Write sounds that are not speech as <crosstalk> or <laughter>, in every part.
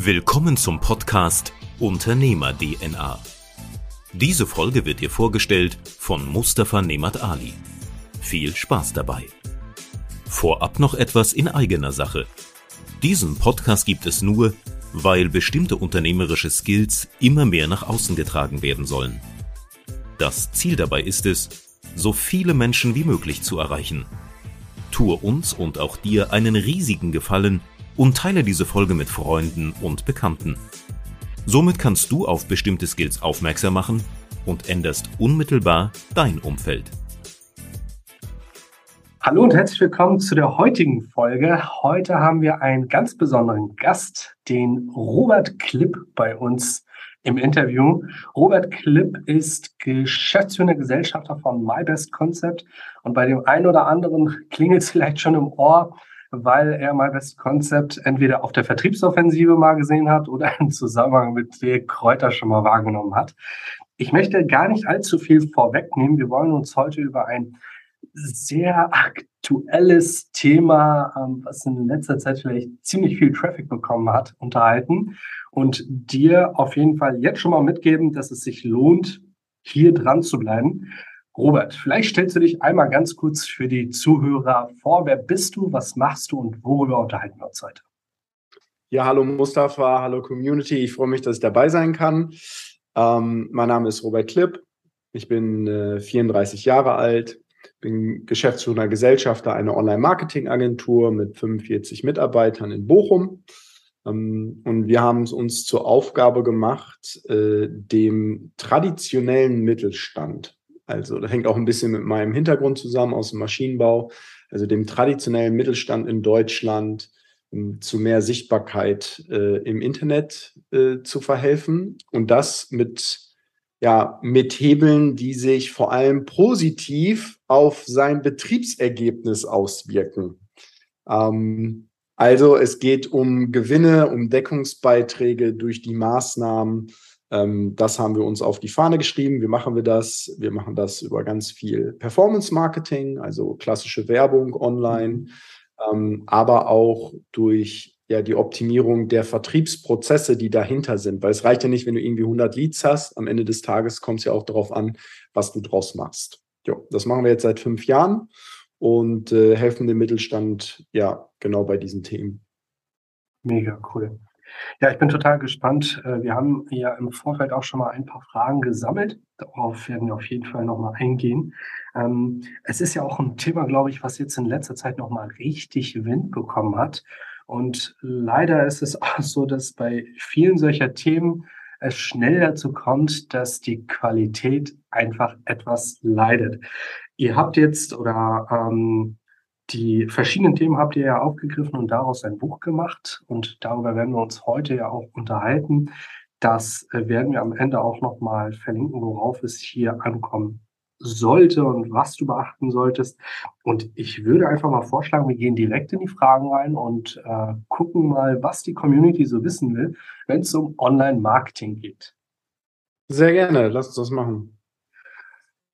Willkommen zum Podcast Unternehmer DNA. Diese Folge wird dir vorgestellt von Mustafa Nemat Ali. Viel Spaß dabei. Vorab noch etwas in eigener Sache. Diesen Podcast gibt es nur, weil bestimmte unternehmerische Skills immer mehr nach außen getragen werden sollen. Das Ziel dabei ist es, so viele Menschen wie möglich zu erreichen. Tue uns und auch dir einen riesigen Gefallen und teile diese Folge mit Freunden und Bekannten. Somit kannst du auf bestimmte Skills aufmerksam machen und änderst unmittelbar dein Umfeld. Hallo und herzlich willkommen zu der heutigen Folge. Heute haben wir einen ganz besonderen Gast, den Robert Klipp bei uns im Interview. Robert Klipp ist geschäftsführender Gesellschafter von MyBest Concept und bei dem einen oder anderen klingelt es <laughs> vielleicht schon im Ohr, weil er mal das Konzept entweder auf der Vertriebsoffensive mal gesehen hat oder <laughs> im Zusammenhang mit Dirk Kräuter schon mal wahrgenommen hat. Ich möchte gar nicht allzu viel vorwegnehmen. Wir wollen uns heute über ein sehr aktuelles Thema, ähm, was in letzter Zeit vielleicht ziemlich viel Traffic bekommen hat, unterhalten und dir auf jeden Fall jetzt schon mal mitgeben, dass es sich lohnt, hier dran zu bleiben. Robert, vielleicht stellst du dich einmal ganz kurz für die Zuhörer vor. Wer bist du, was machst du und worüber unterhalten wir uns heute? Ja, hallo Mustafa, hallo Community. Ich freue mich, dass ich dabei sein kann. Ähm, mein Name ist Robert Klipp. Ich bin äh, 34 Jahre alt, bin Geschäftsführer Gesellschafter einer Online-Marketing-Agentur mit 45 Mitarbeitern in Bochum. Ähm, und wir haben es uns zur Aufgabe gemacht, äh, dem traditionellen Mittelstand also das hängt auch ein bisschen mit meinem Hintergrund zusammen aus dem Maschinenbau, also dem traditionellen Mittelstand in Deutschland um zu mehr Sichtbarkeit äh, im Internet äh, zu verhelfen und das mit ja mit Hebeln, die sich vor allem positiv auf sein Betriebsergebnis auswirken. Ähm, also es geht um Gewinne, um Deckungsbeiträge durch die Maßnahmen ähm, das haben wir uns auf die Fahne geschrieben. Wie machen wir das? Wir machen das über ganz viel Performance-Marketing, also klassische Werbung online, ähm, aber auch durch ja, die Optimierung der Vertriebsprozesse, die dahinter sind. Weil es reicht ja nicht, wenn du irgendwie 100 Leads hast. Am Ende des Tages kommt es ja auch darauf an, was du draus machst. Jo, das machen wir jetzt seit fünf Jahren und äh, helfen dem Mittelstand ja genau bei diesen Themen. Mega cool. Ja, ich bin total gespannt. Äh, wir haben ja im Vorfeld auch schon mal ein paar Fragen gesammelt. Darauf werden wir auf jeden Fall nochmal eingehen. Ähm, es ist ja auch ein Thema, glaube ich, was jetzt in letzter Zeit nochmal richtig Wind bekommen hat. Und leider ist es <laughs> auch so, dass bei vielen solcher Themen es schnell dazu kommt, dass die Qualität einfach etwas leidet. Ihr habt jetzt oder ähm, die verschiedenen Themen habt ihr ja aufgegriffen und daraus ein Buch gemacht. Und darüber werden wir uns heute ja auch unterhalten. Das äh, werden wir am Ende auch nochmal verlinken, worauf es hier ankommen sollte und was du beachten solltest. Und ich würde einfach mal vorschlagen, wir gehen direkt in die Fragen rein und äh, gucken mal, was die Community so wissen will, wenn es um Online-Marketing geht. Sehr gerne, lass uns das machen.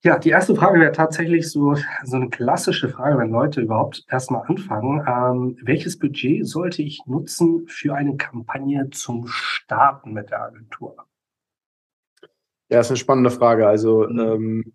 Ja, die erste Frage wäre tatsächlich so, so eine klassische Frage, wenn Leute überhaupt erstmal anfangen. Ähm, welches Budget sollte ich nutzen für eine Kampagne zum Starten mit der Agentur? Ja, ist eine spannende Frage. Also mhm. ähm,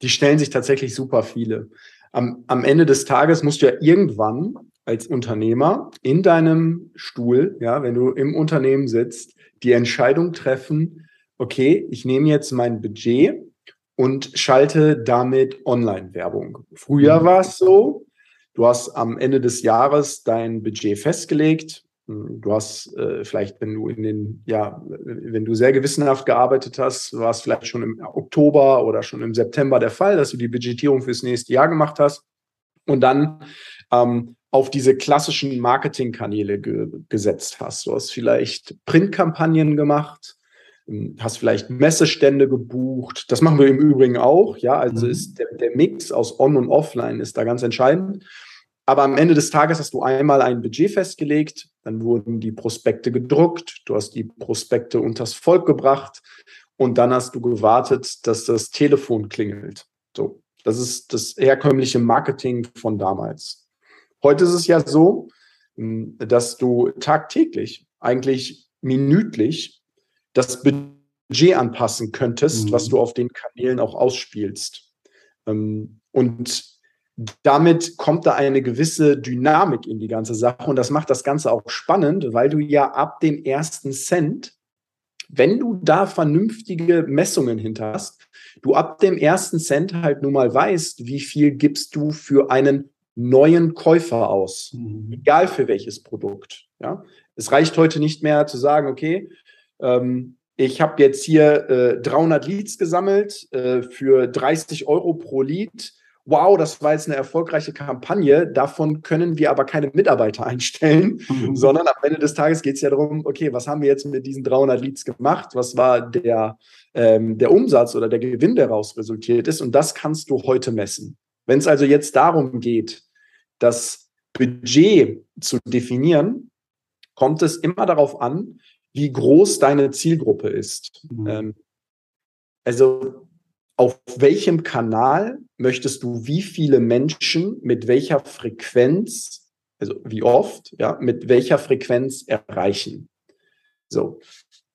die stellen sich tatsächlich super viele. Am, am Ende des Tages musst du ja irgendwann als Unternehmer in deinem Stuhl, ja, wenn du im Unternehmen sitzt, die Entscheidung treffen, okay, ich nehme jetzt mein Budget und schalte damit Online-Werbung. Früher mhm. war es so, du hast am Ende des Jahres dein Budget festgelegt. Du hast äh, vielleicht, wenn du in den, ja, wenn du sehr gewissenhaft gearbeitet hast, war es vielleicht schon im Oktober oder schon im September der Fall, dass du die Budgetierung fürs nächste Jahr gemacht hast und dann ähm, auf diese klassischen Marketingkanäle ge gesetzt hast. Du hast vielleicht Printkampagnen gemacht, hast vielleicht Messestände gebucht. Das machen wir im Übrigen auch. Ja, also mhm. ist der, der Mix aus On und Offline ist da ganz entscheidend. Aber am Ende des Tages hast du einmal ein Budget festgelegt, dann wurden die Prospekte gedruckt, du hast die Prospekte unters Volk gebracht und dann hast du gewartet, dass das Telefon klingelt. So, das ist das herkömmliche Marketing von damals. Heute ist es ja so, hm, dass du tagtäglich eigentlich minütlich das Budget anpassen könntest, mhm. was du auf den Kanälen auch ausspielst. Ähm, und damit kommt da eine gewisse Dynamik in die ganze Sache und das macht das Ganze auch spannend, weil du ja ab dem ersten Cent, wenn du da vernünftige Messungen hinter hast, du ab dem ersten Cent halt nun mal weißt, wie viel gibst du für einen neuen Käufer aus, mhm. egal für welches Produkt. Ja, es reicht heute nicht mehr zu sagen, okay, ähm, ich habe jetzt hier äh, 300 Leads gesammelt äh, für 30 Euro pro Lead wow, das war jetzt eine erfolgreiche Kampagne, davon können wir aber keine Mitarbeiter <laughs> einstellen, mhm. sondern am Ende des Tages geht es ja darum, okay, was haben wir jetzt mit diesen 300 Leads gemacht? Was war der, ähm, der Umsatz oder der Gewinn, der daraus resultiert ist? Und das kannst du heute messen. Wenn es also jetzt darum geht, das Budget zu definieren, kommt es immer darauf an, wie groß deine Zielgruppe ist. Mhm. Ähm, also auf welchem Kanal möchtest du wie viele Menschen mit welcher Frequenz, also wie oft, ja, mit welcher Frequenz erreichen. So.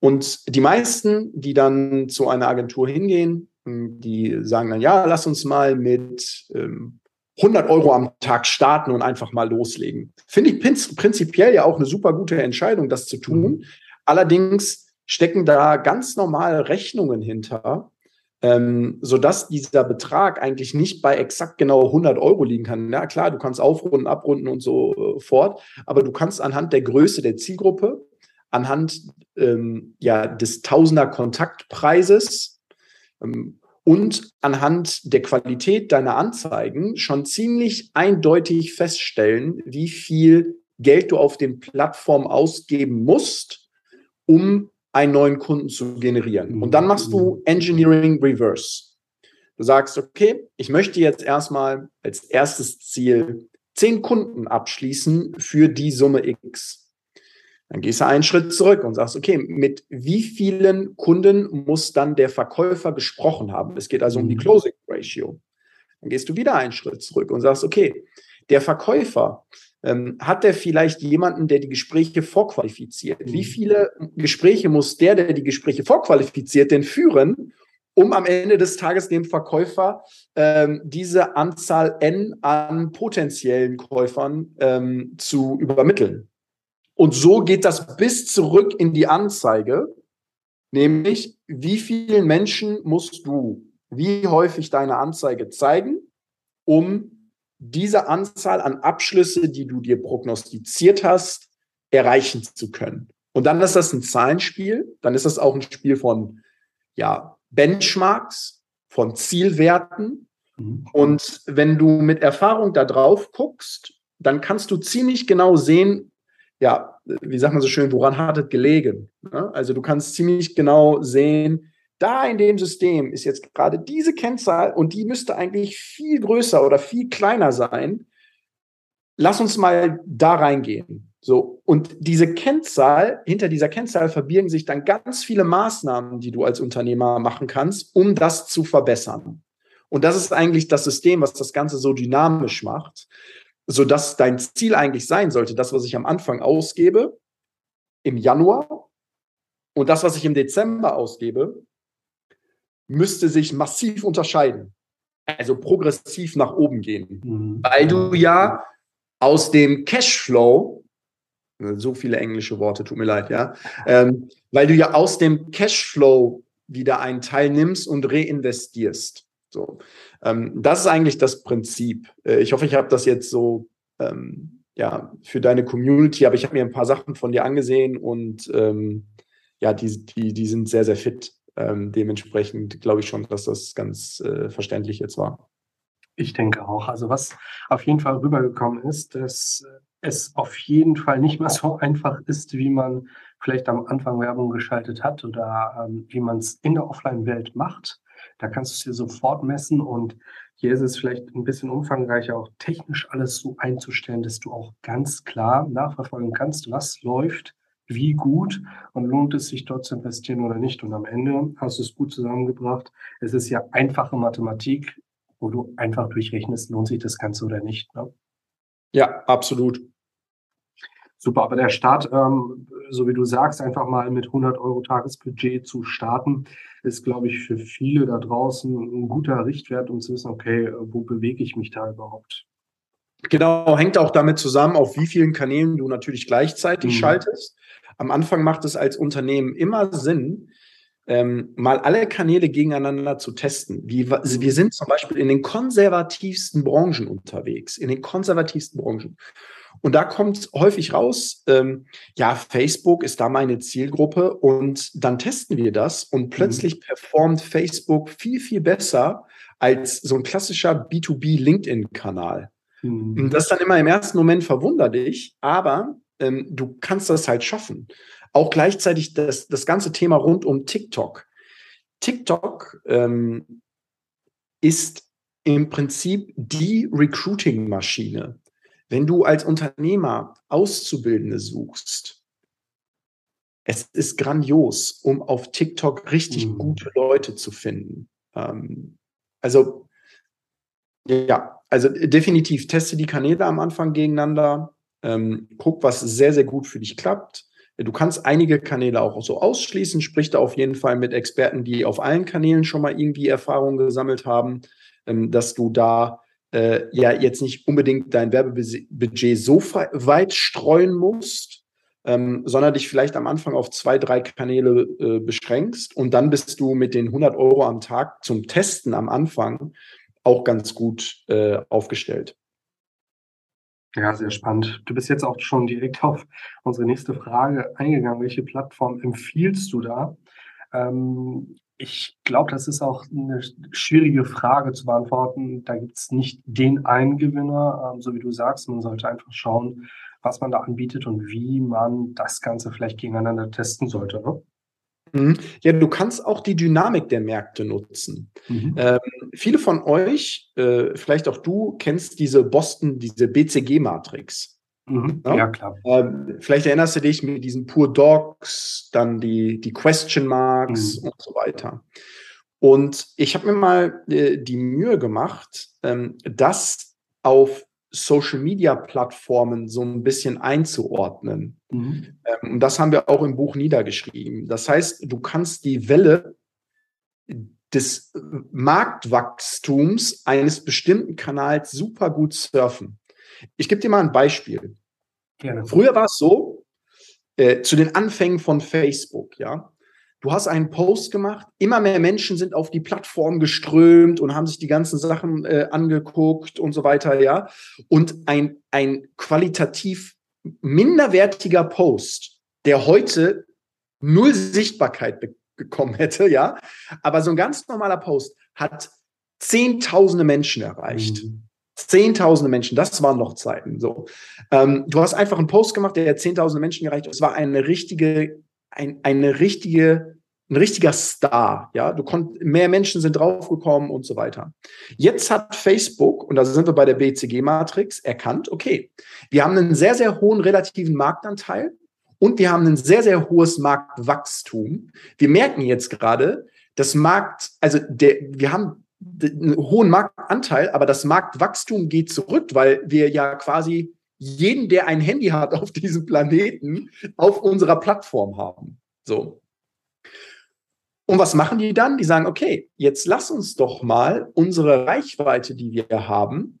Und die meisten, die dann zu einer Agentur hingehen, hm, die sagen dann, ja, lass uns mal mit ähm, 100 Euro am Tag starten und einfach mal loslegen. Finde ich prinzipiell ja auch eine super gute Entscheidung, das zu tun. Allerdings stecken da ganz normal Rechnungen hinter, ähm, sodass dieser Betrag eigentlich nicht bei exakt genau 100 Euro liegen kann. Ja, klar, du kannst aufrunden, abrunden und so äh, fort, aber du kannst anhand der Größe der Zielgruppe, anhand ähm, ja, des Tausender Kontaktpreises ähm, und anhand der Qualität deiner Anzeigen schon ziemlich eindeutig feststellen, wie viel Geld du auf den Plattformen ausgeben musst, um einen neuen Kunden zu generieren. Und dann machst du Engineering Reverse. Du sagst, okay, ich möchte jetzt erstmal als erstes Ziel zehn Kunden abschließen für die Summe X. Dann gehst du einen Schritt zurück und sagst, okay, mit wie vielen Kunden muss dann der Verkäufer gesprochen haben? Es geht also um die mhm. Closing Ratio. Dann gehst du wieder einen Schritt zurück und sagst, okay, der Verkäufer ähm, hat der vielleicht jemanden, der die Gespräche vorqualifiziert? Wie mhm. viele Gespräche muss der, der die Gespräche vorqualifiziert, denn führen, um am Ende des Tages dem Verkäufer ähm, diese Anzahl N an potenziellen Käufern ähm, zu übermitteln? Und so geht das bis zurück in die Anzeige, nämlich wie vielen Menschen musst du wie häufig deine Anzeige zeigen, um diese Anzahl an Abschlüsse, die du dir prognostiziert hast, erreichen zu können. Und dann ist das ein Zahlenspiel, dann ist das auch ein Spiel von ja, Benchmarks, von Zielwerten. Mhm. Und wenn du mit Erfahrung da drauf guckst, dann kannst du ziemlich genau sehen, ja, wie sagt man so schön, woran hat es gelegen? Also du kannst ziemlich genau sehen, da in dem System ist jetzt gerade diese Kennzahl und die müsste eigentlich viel größer oder viel kleiner sein. Lass uns mal da reingehen. So. Und diese Kennzahl, hinter dieser Kennzahl verbirgen sich dann ganz viele Maßnahmen, die du als Unternehmer machen kannst, um das zu verbessern. Und das ist eigentlich das System, was das Ganze so dynamisch macht, sodass dein Ziel eigentlich sein sollte, das, was ich am Anfang ausgebe, im Januar und das, was ich im Dezember ausgebe, müsste sich massiv unterscheiden. Also progressiv nach oben gehen. Mhm. Weil du ja aus dem Cashflow, so viele englische Worte, tut mir leid, ja, ähm, weil du ja aus dem Cashflow wieder einen Teil nimmst und reinvestierst. So, ähm, das ist eigentlich das Prinzip. Äh, ich hoffe, ich habe das jetzt so ähm, ja für deine Community, aber ich habe mir ein paar Sachen von dir angesehen und ähm, ja, die, die, die sind sehr, sehr fit. Ähm, dementsprechend glaube ich schon, dass das ganz äh, verständlich jetzt war. Ich denke auch. Also was auf jeden Fall rübergekommen ist, dass es auf jeden Fall nicht mehr so <laughs> einfach ist, wie man vielleicht am Anfang Werbung geschaltet hat oder ähm, wie man es in der Offline-Welt macht. Da kannst du es dir sofort messen und hier ist es vielleicht ein bisschen umfangreicher, auch technisch alles so einzustellen, dass du auch ganz klar nachverfolgen kannst, was läuft, wie gut und lohnt es sich dort zu investieren oder nicht. Und am Ende hast du es gut zusammengebracht. Es ist ja einfache Mathematik, wo du einfach durchrechnest, lohnt sich das Ganze oder nicht. Ne? Ja, absolut. Super, aber der Start, ähm, so wie du sagst, einfach mal mit 100 Euro Tagesbudget zu starten, ist, glaube ich, für viele da draußen ein guter Richtwert, um zu wissen, okay, wo bewege ich mich da überhaupt? Genau, hängt auch damit zusammen, auf wie vielen Kanälen du natürlich gleichzeitig mhm. schaltest. Am Anfang macht es als Unternehmen immer Sinn, ähm, mal alle Kanäle gegeneinander zu testen. Wie, wir sind zum Beispiel in den konservativsten Branchen unterwegs, in den konservativsten Branchen. Und da kommt häufig raus, ähm, ja, Facebook ist da meine Zielgruppe und dann testen wir das und mhm. plötzlich mhm. performt Facebook viel, viel besser als so ein klassischer B2B LinkedIn-Kanal. Mhm. Das ist dann immer im ersten Moment verwunderlich, aber ähm, du kannst das halt schaffen. Auch gleichzeitig das, das ganze Thema rund um TikTok. TikTok ähm, ist im Prinzip die Recruiting-Maschine. Wenn du als Unternehmer Auszubildende suchst, es ist grandios, um auf TikTok richtig mhm. gute Leute zu finden. Ähm, also, ja, also definitiv teste die Kanäle am Anfang gegeneinander. Ähm, guck, was sehr, sehr gut für dich klappt. Du kannst einige Kanäle auch so ausschließen, sprich da auf jeden Fall mit Experten, die auf allen Kanälen schon mal irgendwie Erfahrungen gesammelt haben, ähm, dass du da äh, ja jetzt nicht unbedingt dein Werbebudget so weit streuen musst, ähm, sondern dich vielleicht am Anfang auf zwei, drei Kanäle äh, beschränkst und dann bist du mit den 100 Euro am Tag zum Testen am Anfang auch ganz gut äh, aufgestellt. Ja, sehr spannend. Du bist jetzt auch schon direkt auf unsere nächste Frage eingegangen. Welche Plattform empfiehlst du da? Ähm, ich glaube, das ist auch eine schwierige Frage zu beantworten. Da gibt es nicht den einen Gewinner, ähm, so wie du sagst. Man sollte einfach schauen, was man da anbietet und wie man das Ganze vielleicht gegeneinander testen sollte. Ne? Mhm. Ja, du kannst auch die Dynamik der Märkte nutzen. Mhm. Ähm, viele von euch, äh, vielleicht auch du, kennst diese Boston, diese BCG-Matrix. Mhm. Ja? ja? klar. Ähm, vielleicht erinnerst du dich mit diesen Pure Dogs, dann die, die Question Marks mhm. und so weiter. Und ich habe mir mal äh, die Mühe gemacht, ähm, das auf Social Media Plattformen so ein bisschen einzuordnen. Mhm. Ähm, und das haben wir auch im Buch niedergeschrieben. Das heißt, du kannst die Welle des Marktwachstums eines bestimmten Kanals super gut surfen. Ich gebe dir mal ein Beispiel. Gerne. Früher war es so, äh, zu den Anfängen von Facebook, ja. Du hast einen Post gemacht, immer mehr Menschen sind auf die Plattform geströmt und haben sich die ganzen Sachen äh, angeguckt und so weiter, ja. Und ein, ein qualitativ minderwertiger Post, der heute null Sichtbarkeit bekommen hätte, ja. Aber so ein ganz normaler Post hat zehntausende Menschen erreicht. Mhm. Zehntausende Menschen, das waren noch Zeiten. So, ähm, du hast einfach einen Post gemacht, der zehntausende Menschen erreicht. Es war eine richtige, ein, eine richtige, ein richtiger Star. Ja, du konnt, mehr Menschen sind draufgekommen und so weiter. Jetzt hat Facebook und da sind wir bei der BCG-Matrix erkannt. Okay, wir haben einen sehr sehr hohen relativen Marktanteil und wir haben ein sehr sehr hohes Marktwachstum. Wir merken jetzt gerade, das Markt, also der, wir haben einen hohen Marktanteil, aber das Marktwachstum geht zurück, weil wir ja quasi jeden, der ein Handy hat auf diesem Planeten, auf unserer Plattform haben. So. Und was machen die dann? Die sagen, okay, jetzt lass uns doch mal unsere Reichweite, die wir haben,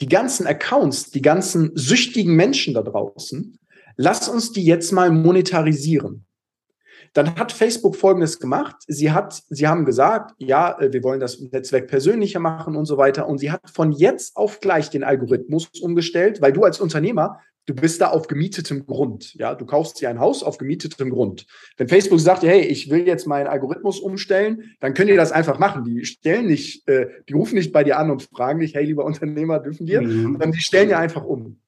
die ganzen Accounts, die ganzen süchtigen Menschen da draußen, lass uns die jetzt mal monetarisieren. Dann hat Facebook Folgendes gemacht. Sie hat, sie haben gesagt, ja, äh, wir wollen das Netzwerk persönlicher machen und so weiter. Und sie hat von jetzt auf gleich den Algorithmus umgestellt, weil du als Unternehmer, du bist da auf gemietetem Grund. Ja, du kaufst dir ein Haus auf gemietetem Grund. Wenn Facebook sagt, hey, ich will jetzt meinen Algorithmus umstellen, dann könnt ihr das einfach machen. Die stellen nicht, äh, die rufen nicht bei dir an und fragen dich, hey, lieber Unternehmer, dürfen wir? Mhm. Sondern die stellen ja einfach um.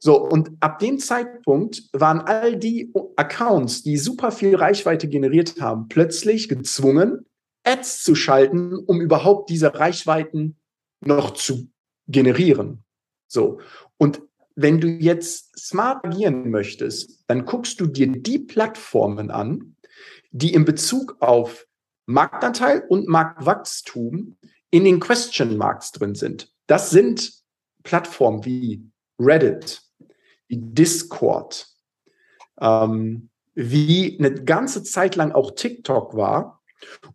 So, und ab dem Zeitpunkt waren all die Accounts, die super viel Reichweite generiert haben, plötzlich gezwungen, Ads zu schalten, um überhaupt diese Reichweiten noch zu generieren. So. Und wenn du jetzt smart agieren möchtest, dann guckst du dir die Plattformen an, die in Bezug auf Marktanteil und Marktwachstum in den Question Marks drin sind. Das sind Plattformen wie Reddit, Discord, ähm, wie eine ganze Zeit lang auch TikTok war.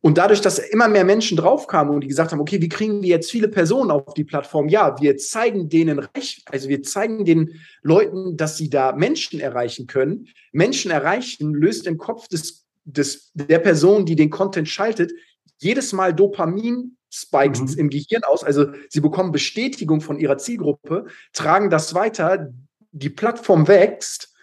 Und dadurch, dass immer mehr Menschen draufkamen und die gesagt haben, okay, wie kriegen wir jetzt viele Personen auf die Plattform? Ja, wir zeigen denen also wir zeigen den Leuten, dass sie da Menschen erreichen können. Menschen erreichen löst im Kopf des, des, der Person, die den Content schaltet, jedes Mal Dopamin-Spikes mhm. im Gehirn aus. Also sie bekommen Bestätigung von ihrer Zielgruppe, tragen das weiter, die Plattform wächst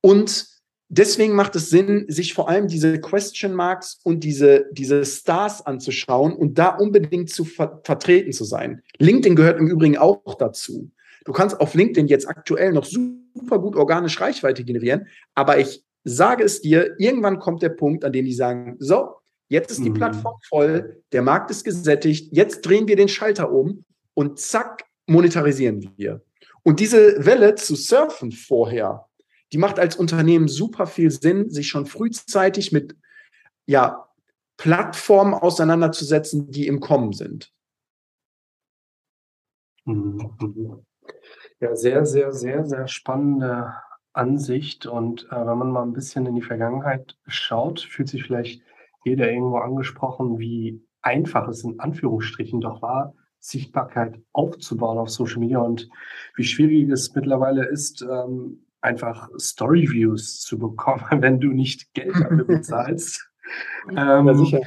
und deswegen macht es Sinn, sich vor allem diese Question Marks und diese, diese Stars anzuschauen und da unbedingt zu ver vertreten zu sein. LinkedIn gehört im Übrigen auch dazu. Du kannst auf LinkedIn jetzt aktuell noch super gut organisch Reichweite generieren, aber ich sage es dir, irgendwann kommt der Punkt, an dem die sagen, so, jetzt ist die mhm. Plattform voll, der Markt ist gesättigt, jetzt drehen wir den Schalter um und zack, monetarisieren wir. Und diese Welle zu surfen vorher, die macht als Unternehmen super viel Sinn, sich schon frühzeitig mit ja, Plattformen auseinanderzusetzen, die im Kommen sind. Mhm. Ja, sehr, sehr, sehr, sehr spannende Ansicht. Und äh, wenn man mal ein bisschen in die Vergangenheit schaut, fühlt sich vielleicht jeder irgendwo angesprochen, wie einfach es in Anführungsstrichen doch war, Sichtbarkeit aufzubauen auf Social Media und wie schwierig es mittlerweile ist, ähm, einfach Storyviews zu bekommen, <laughs> wenn du nicht Geld dafür <laughs> bezahlst. ähm, ja, sicher.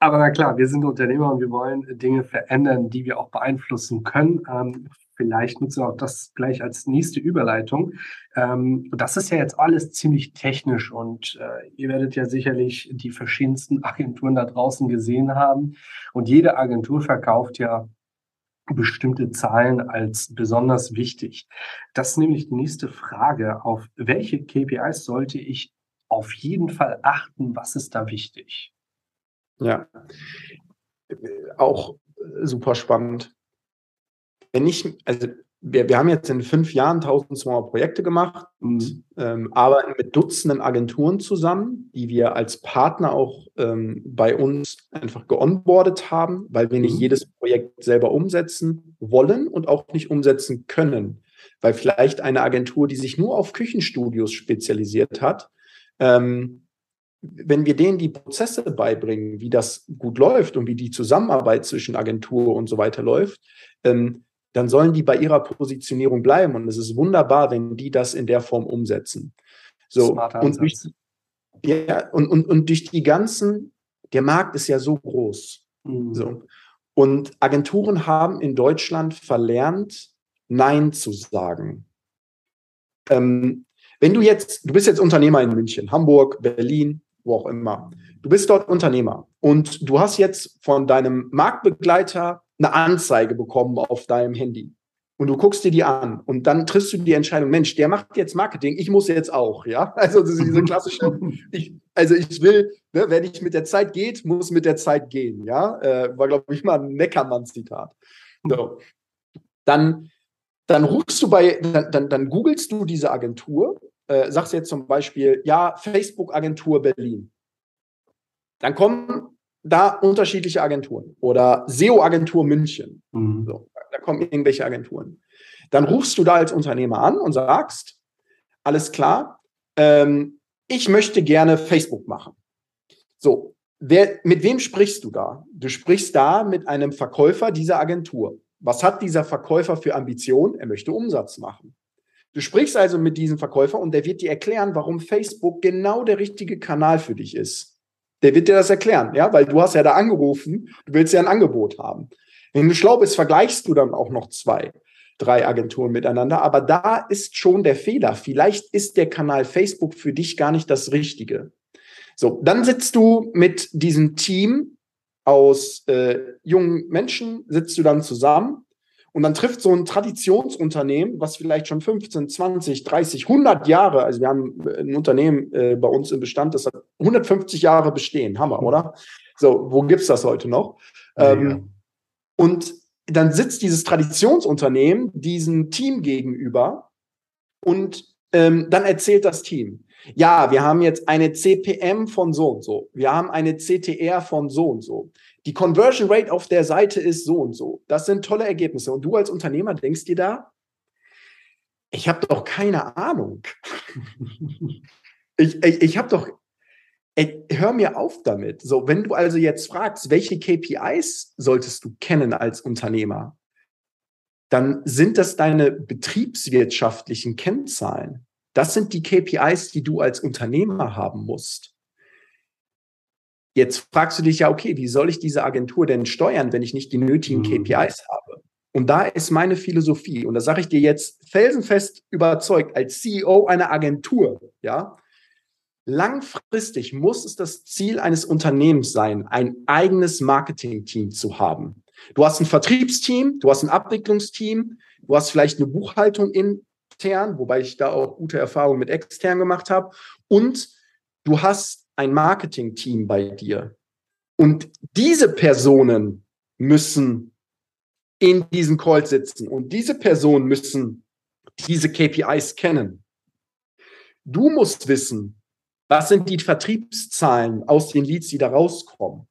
Aber na klar, wir sind Unternehmer und wir wollen Dinge verändern, die wir auch beeinflussen können. Ähm, vielleicht nutzen wir auch das gleich als nächste Überleitung. Ähm, das ist ja jetzt alles ziemlich technisch und äh, ihr werdet ja sicherlich die verschiedensten <laughs> Agenturen da draußen gesehen haben. Und jede Agentur verkauft ja bestimmte Zahlen als besonders wichtig. Das ist nämlich die nächste Frage. Auf welche KPIs sollte ich auf jeden Fall achten? Was ist da wichtig? Ja, auch super spannend. Wenn ich, also wir, wir haben jetzt in fünf Jahren 1200 Projekte gemacht, mhm. ähm, arbeiten mit Dutzenden Agenturen zusammen, die wir als Partner auch ähm, bei uns einfach geonboardet haben, weil wir nicht mhm. jedes Projekt selber umsetzen wollen und auch nicht umsetzen können. Weil vielleicht eine Agentur, die sich nur auf Küchenstudios spezialisiert hat, ähm, wenn wir denen die Prozesse beibringen, wie das gut läuft und wie die Zusammenarbeit zwischen Agentur und so weiter läuft, ähm, dann sollen die bei ihrer Positionierung bleiben. Und es ist wunderbar, wenn die das in der Form umsetzen. So, und durch, ja, und, und, und durch die ganzen, der Markt ist ja so groß. Mhm. So. Und Agenturen haben in Deutschland verlernt, Nein zu sagen. Ähm, wenn du jetzt, du bist jetzt Unternehmer in München, Hamburg, Berlin, wo auch immer. Du bist dort Unternehmer und du hast jetzt von deinem Marktbegleiter eine Anzeige bekommen auf deinem Handy. Und du guckst dir die an und dann triffst du die Entscheidung, Mensch, der macht jetzt Marketing, ich muss jetzt auch, ja. <laughs> Also diese klassische, ich, also ich will, ne, wenn ich mit der Zeit geht, muss mit der Zeit gehen, ja. Äh, war, glaube ich, mal ein Neckermann-Zitat. So. Dann, dann rufst du bei, dann, dann, dann googelst du diese Agentur, äh, sagst jetzt zum Beispiel, ja, Facebook-Agentur Berlin. Dann kommen da unterschiedliche Agenturen oder SEO-Agentur München. Mhm. So, da kommen irgendwelche Agenturen. Dann rufst du da als Unternehmer an und sagst, alles klar, ähm, ich möchte gerne Facebook machen. So, wer, mit wem sprichst du da? Du sprichst da mit einem Verkäufer dieser Agentur. Was hat dieser Verkäufer für Ambitionen? Er möchte Umsatz machen. Du sprichst also mit diesem Verkäufer und der wird dir erklären, warum Facebook genau der richtige Kanal für dich ist der wird dir das erklären, ja, weil du hast ja da angerufen, du willst ja ein Angebot haben. Wenn du schlau bist, vergleichst du dann auch noch zwei, drei Agenturen miteinander, aber da ist schon der Fehler. Vielleicht ist der Kanal Facebook für dich gar nicht das Richtige. So, dann sitzt du mit diesem Team aus äh, jungen Menschen, sitzt du dann zusammen und dann trifft so ein Traditionsunternehmen, was vielleicht schon 15, 20, 30, 100 Jahre, also wir haben ein Unternehmen äh, bei uns im Bestand, das hat 150 Jahre bestehen. Hammer, oder? So, wo gibt's das heute noch? Ja, ähm, ja. Und dann sitzt dieses Traditionsunternehmen diesem Team gegenüber und ähm, dann erzählt das Team, ja, wir haben jetzt eine CPM von so und so, wir haben eine CTR von so und so. Die Conversion Rate auf der Seite ist so und so. Das sind tolle Ergebnisse. Und du als Unternehmer denkst dir da, ich habe doch keine Ahnung. ich ich, ich habe doch, ey, hör mir auf damit. So, wenn du also jetzt fragst, welche KPIs solltest du kennen als Unternehmer, dann sind das deine betriebswirtschaftlichen Kennzahlen. Das sind die KPIs, die du als Unternehmer haben musst. Jetzt fragst du dich ja, okay, wie soll ich diese Agentur denn steuern, wenn ich nicht die nötigen mhm. KPIs habe? Und da ist meine Philosophie, und da sage ich dir jetzt felsenfest überzeugt, als CEO einer Agentur, ja, langfristig muss es das Ziel eines Unternehmens sein, ein eigenes Marketing-Team zu haben. Du hast ein Vertriebsteam, du hast ein Abwicklungsteam, du hast vielleicht eine Buchhaltung intern, wobei ich da auch gute Erfahrungen mit extern gemacht habe, und du hast ein Marketing-Team bei dir. Und diese Personen müssen in diesen Calls sitzen. Und diese Personen müssen diese KPIs kennen. Du musst wissen, was sind die Vertriebszahlen aus den Leads, die da rauskommen.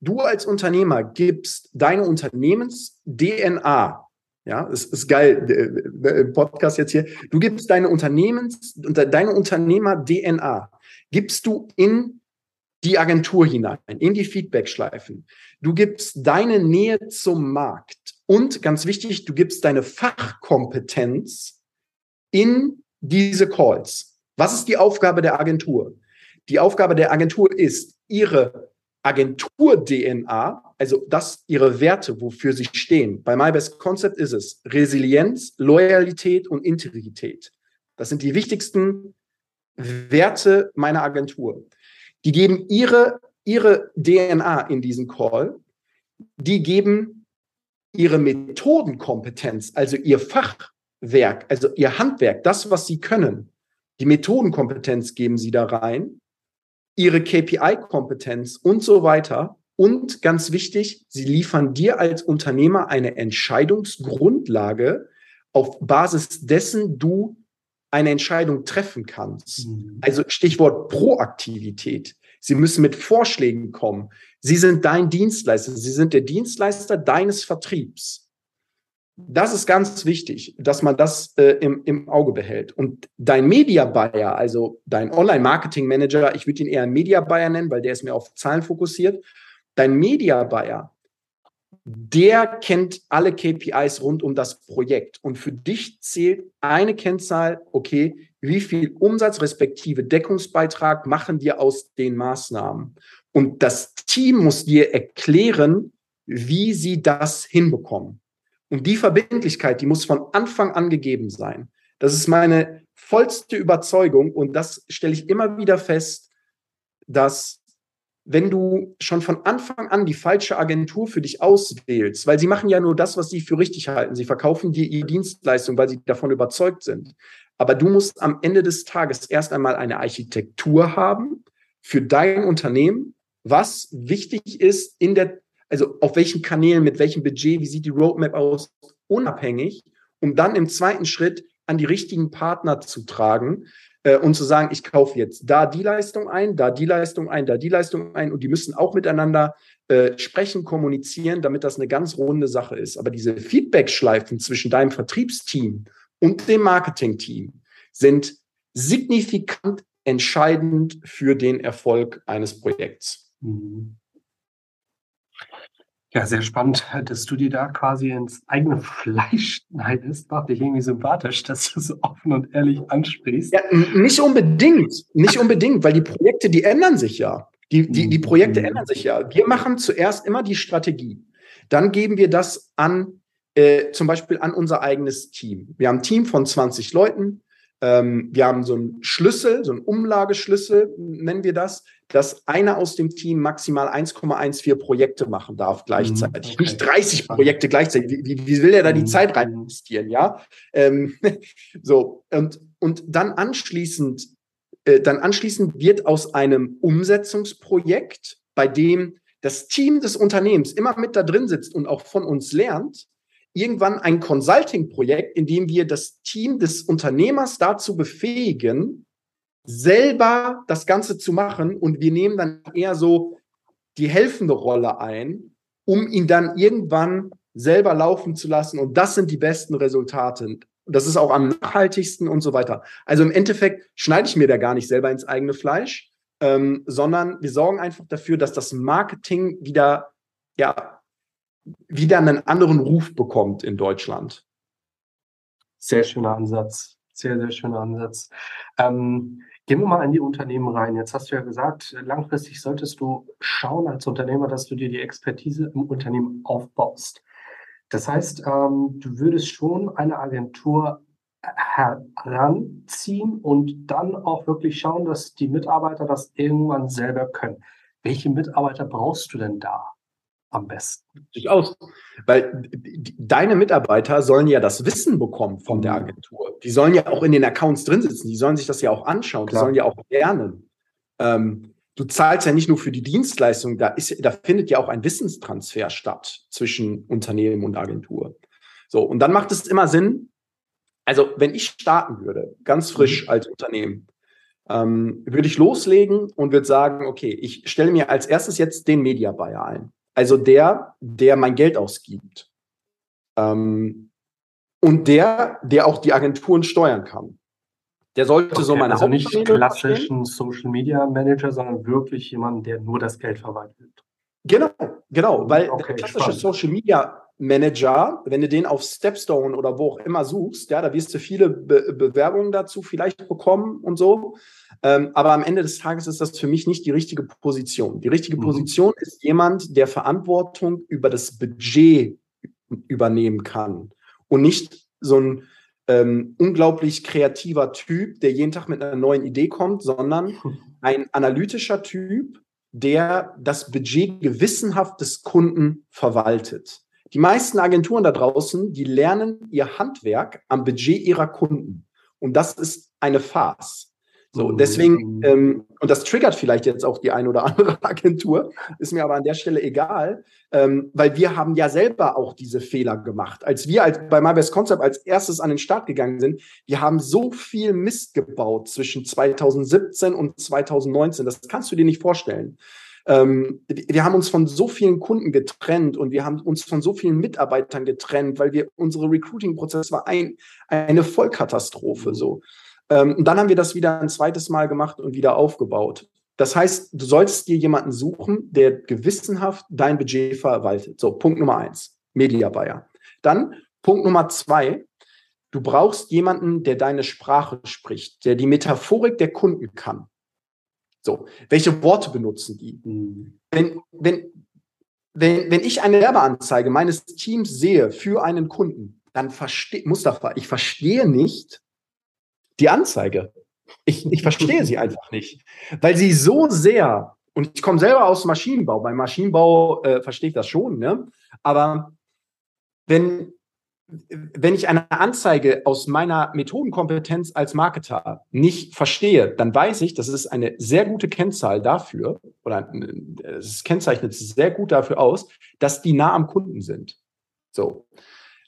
Du als Unternehmer gibst deine Unternehmens-DNA, ja, es ist geil, im Podcast jetzt hier, du gibst deine Unternehmens, deine Unternehmer-DNA, gibst du in die Agentur hinein, in die Feedback-Schleifen. Du gibst deine Nähe zum Markt und ganz wichtig, du gibst deine Fachkompetenz in diese Calls. Was ist die Aufgabe der Agentur? Die Aufgabe der Agentur ist, ihre Agentur-DNA, also das, ihre Werte, wofür sie stehen. Bei MyBest Concept ist es Resilienz, Loyalität und Integrität. Das sind die wichtigsten Werte meiner Agentur. Die geben ihre, ihre DNA in diesen Call. Die geben ihre Methodenkompetenz, also ihr Fachwerk, also ihr Handwerk, das, was sie können, die Methodenkompetenz geben sie da rein, ihre KPI-Kompetenz und so weiter. Und ganz wichtig, sie liefern dir als Unternehmer eine Entscheidungsgrundlage, auf Basis dessen du eine Entscheidung treffen kannst. Mhm. Also Stichwort Proaktivität. Sie müssen mit Vorschlägen kommen. Sie sind dein Dienstleister. Sie sind der Dienstleister deines Vertriebs. Das ist ganz wichtig, dass man das äh, im, im Auge behält. Und dein Media Buyer, also dein Online-Marketing Manager, ich würde ihn eher Media Buyer nennen, weil der ist mehr auf Zahlen fokussiert. Dein Media Buyer, der kennt alle KPIs rund um das Projekt. Und für dich zählt eine Kennzahl, okay, wie viel Umsatz respektive Deckungsbeitrag machen wir aus den Maßnahmen? Und das Team muss dir erklären, wie sie das hinbekommen. Und die Verbindlichkeit, die muss von Anfang an gegeben sein. Das ist meine vollste Überzeugung und das stelle ich immer wieder fest, dass wenn du schon von Anfang an die falsche Agentur für dich auswählst, weil sie machen ja nur das, was sie für richtig halten. Sie verkaufen dir ihre Dienstleistung, weil sie davon überzeugt sind. Aber du musst am Ende des Tages erst einmal eine Architektur haben für dein Unternehmen, was wichtig ist in der, also auf welchen Kanälen, mit welchem Budget, wie sieht die Roadmap aus, unabhängig, um dann im zweiten Schritt an die richtigen Partner zu tragen, äh, und zu sagen, ich kaufe jetzt da die Leistung ein, da die Leistung ein, da die Leistung ein und die müssen auch miteinander äh, sprechen, kommunizieren, damit das eine ganz runde Sache ist. Aber diese Feedback-Schleifen zwischen deinem Vertriebsteam und dem Marketing-Team sind signifikant entscheidend für den Erfolg eines Projekts. Mhm. Ja, sehr spannend, dass du dir da quasi ins eigene Fleisch <laughs> schneidest. Macht dich irgendwie sympathisch, dass du so offen und ehrlich ansprichst. Ja, nicht unbedingt. Nicht unbedingt, weil die Projekte, die ändern sich ja. Die, die, die Projekte mhm. ändern sich ja. Wir machen zuerst immer die Strategie. Dann geben wir das an, äh, zum Beispiel an unser eigenes Team. Wir haben ein Team von 20 Leuten. Ähm, wir haben so einen Schlüssel, so einen Umlageschlüssel, nennen wir das dass einer aus dem Team maximal 1,14 Projekte machen darf gleichzeitig. Mhm, okay. Nicht 30 Projekte gleichzeitig. Wie, wie, will er da die mhm. Zeit rein investieren, ja? Ähm, <laughs> so, und, und dann anschließend, äh, dann anschließend wird aus einem Umsetzungsprojekt, bei dem das Team des Unternehmens immer mit da drin sitzt und auch von uns lernt, irgendwann ein Consulting-Projekt, in dem wir das Team des Unternehmers dazu befähigen, selber das Ganze zu machen und wir nehmen dann eher so die helfende Rolle ein, um ihn dann irgendwann selber laufen zu lassen. Und das sind die besten Resultate. Das ist auch am nachhaltigsten und so weiter. Also im Endeffekt schneide ich mir da gar nicht selber ins eigene Fleisch, ähm, sondern wir sorgen einfach dafür, dass das Marketing wieder, ja, wieder einen anderen Ruf bekommt in Deutschland. Sehr schöner Ansatz. Sehr, sehr schöner Ansatz. Ähm, gehen wir mal in die Unternehmen rein. Jetzt hast du ja gesagt, langfristig solltest du schauen als Unternehmer, dass du dir die Expertise im Unternehmen aufbaust. Das heißt, ähm, du würdest schon eine Agentur heranziehen und dann auch wirklich schauen, dass die Mitarbeiter das irgendwann selber können. Welche Mitarbeiter brauchst du denn da am besten? Durchaus. Weil deine Mitarbeiter sollen ja das Wissen bekommen von der mhm. Agentur. Die sollen ja auch in den Accounts drin sitzen. Die sollen sich das ja auch anschauen. Klar. Die sollen ja auch lernen. Ähm, du zahlst ja nicht nur für die Dienstleistung, da, ist, da findet ja auch ein Wissenstransfer statt zwischen Unternehmen und Agentur. So, und dann macht es immer Sinn, also wenn ich starten würde, ganz frisch mhm. als Unternehmen, ähm, würde ich loslegen und würde sagen, okay, ich stelle mir als erstes jetzt den Media Buyer ein. Also der, der mein Geld ausgibt. Ähm, und der, der auch die Agenturen steuern kann. Der sollte okay, so meine also nicht klassischen Social Media Manager, sondern wirklich jemanden, der nur das Geld verwaltet. Genau, genau, weil okay, der klassische spannend. Social Media Manager, wenn du den auf Stepstone oder wo auch immer suchst, ja, da wirst du viele Be Bewerbungen dazu vielleicht bekommen und so. Ähm, aber am Ende des Tages ist das für mich nicht die richtige Position. Die richtige mhm. Position ist jemand, der Verantwortung über das Budget übernehmen kann und nicht so ein ähm, unglaublich kreativer Typ, der jeden Tag mit einer neuen Idee kommt, sondern <laughs> ein analytischer Typ, der das Budget gewissenhaft des Kunden verwaltet. Die meisten Agenturen da draußen, die lernen ihr Handwerk am Budget ihrer Kunden. Und das ist eine Farce. So, mhm. deswegen, ähm, und das triggert vielleicht jetzt auch die eine oder andere <laughs> Agentur, ist mir aber an der Stelle egal, ähm, weil wir haben ja selber auch diese Fehler gemacht. Als wir als, bei My Best Concept als erstes an den Start gegangen sind, wir haben so viel Mist gebaut zwischen 2017 und 2019. Das kannst du dir nicht vorstellen. Ähm, wir haben uns von so vielen Kunden getrennt und wir haben uns von so vielen Mitarbeitern getrennt, weil wir unsere Recruiting-Prozess war ein, eine Vollkatastrophe so. Ähm, und dann haben wir das wieder ein zweites Mal gemacht und wieder aufgebaut. Das heißt, du solltest dir jemanden suchen, der gewissenhaft dein Budget verwaltet. So, Punkt Nummer eins, Media Buyer. Dann Punkt Nummer zwei, du brauchst jemanden, der deine Sprache spricht, der die Metaphorik der Kunden kann. So, welche Worte benutzen die? Mhm. Wenn, wenn, wenn, wenn ich eine Werbeanzeige meines Teams sehe für einen Kunden, dann verstehe, Mustafa, ich verstehe nicht die Anzeige. Ich, ich verstehe sie einfach nicht, weil sie so sehr, und ich komme selber aus Maschinenbau, beim Maschinenbau äh, verstehe ich das schon, ne? aber wenn, wenn ich eine Anzeige aus meiner Methodenkompetenz als Marketer nicht verstehe, dann weiß ich, das ist eine sehr gute Kennzahl dafür, oder es kennzeichnet sehr gut dafür aus, dass die nah am Kunden sind. So.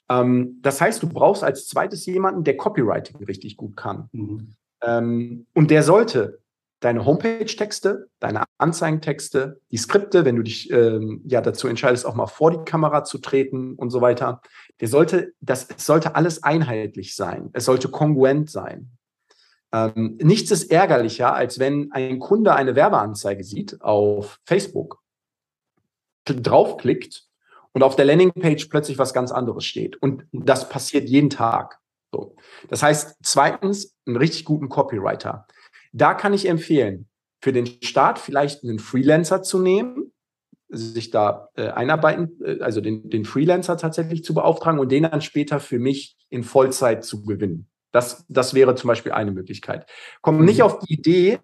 Ähm, das heißt, du brauchst als zweites jemanden, der Copywriting richtig gut kann. Mhm. Ähm, und der sollte deine Homepage-Texte, deine Anzeigentexte, die Skripte, wenn du dich ähm, ja dazu entscheidest, auch mal vor die Kamera zu treten und so weiter. Der sollte, das sollte alles einheitlich sein. Es sollte kongruent sein. Ähm, nichts ist ärgerlicher, als wenn ein Kunde eine Werbeanzeige sieht auf Facebook, draufklickt und auf der Landingpage plötzlich was ganz anderes steht. Und das passiert jeden Tag. So. Das heißt, zweitens, einen richtig guten Copywriter. Da kann ich empfehlen, für den Start vielleicht einen Freelancer zu nehmen, sich da äh, einarbeiten, äh, also den, den Freelancer tatsächlich zu beauftragen und den dann später für mich in Vollzeit zu gewinnen. Das, das wäre zum Beispiel eine Möglichkeit. Komm nicht mhm. auf die Idee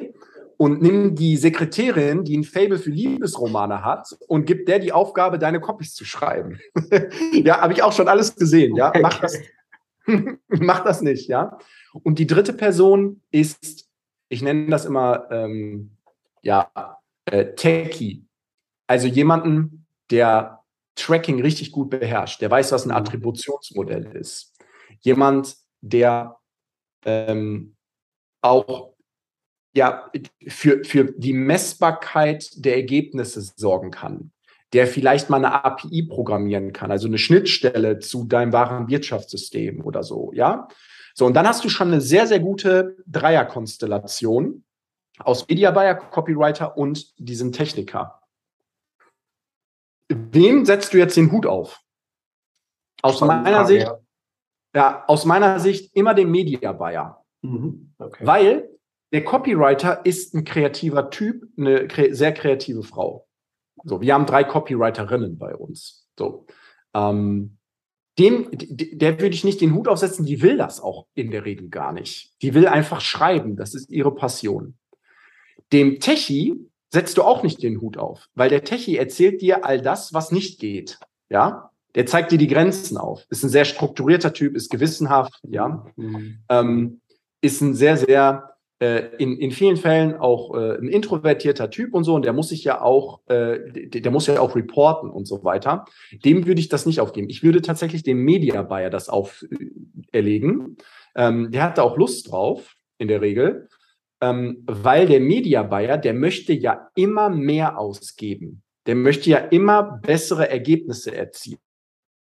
und nimm die Sekretärin, die ein Fable für Liebesromane hat und gib der die Aufgabe, deine Copies zu schreiben. <laughs> ja, habe ich auch schon alles gesehen. Ja, mach das, <laughs> mach das nicht. Ja. Und die dritte Person ist ich nenne das immer, ähm, ja, äh, Techie. Also jemanden, der Tracking richtig gut beherrscht, der weiß, was ein mhm. Attributionsmodell ist. Jemand, der ähm, auch ja, für, für die Messbarkeit der Ergebnisse sorgen kann. der vielleicht mal eine API programmieren kann, also eine Schnittstelle zu deinem wahren Wirtschaftssystem oder so, ja. So, und dann hast du schon eine sehr, sehr gute Dreierkonstellation aus Media Buyer, Copywriter und diesem Techniker. Wem setzt du jetzt den Hut auf? Aus Spannende meiner Frage, Sicht, ja. ja. aus meiner Sicht immer den Media Buyer. Mhm, okay. Weil der Copywriter ist ein kreativer Typ, eine sehr kreative Frau. So, wir haben drei Copywriterinnen bei uns. So, ähm, dem, der würde ich nicht den Hut aufsetzen, die will das auch in der Regel gar nicht. Die will einfach schreiben, das ist ihre Passion. Dem Techie setzt du auch nicht den Hut auf, weil der Techie erzählt dir all das, was nicht geht. Ja, der zeigt dir die Grenzen auf. Ist ein sehr strukturierter Typ, ist gewissenhaft, ja, mhm. ähm, ist ein sehr, sehr in, in vielen Fällen auch äh, ein introvertierter Typ und so, und der muss sich ja auch, äh, der, der muss ja auch reporten und so weiter. Dem würde ich das nicht aufgeben. Ich würde tatsächlich dem Media Buyer das auferlegen. Ähm, der hat da auch Lust drauf, in der Regel, ähm, weil der Media Buyer, der möchte ja immer mehr ausgeben. Der möchte ja immer bessere Ergebnisse erzielen.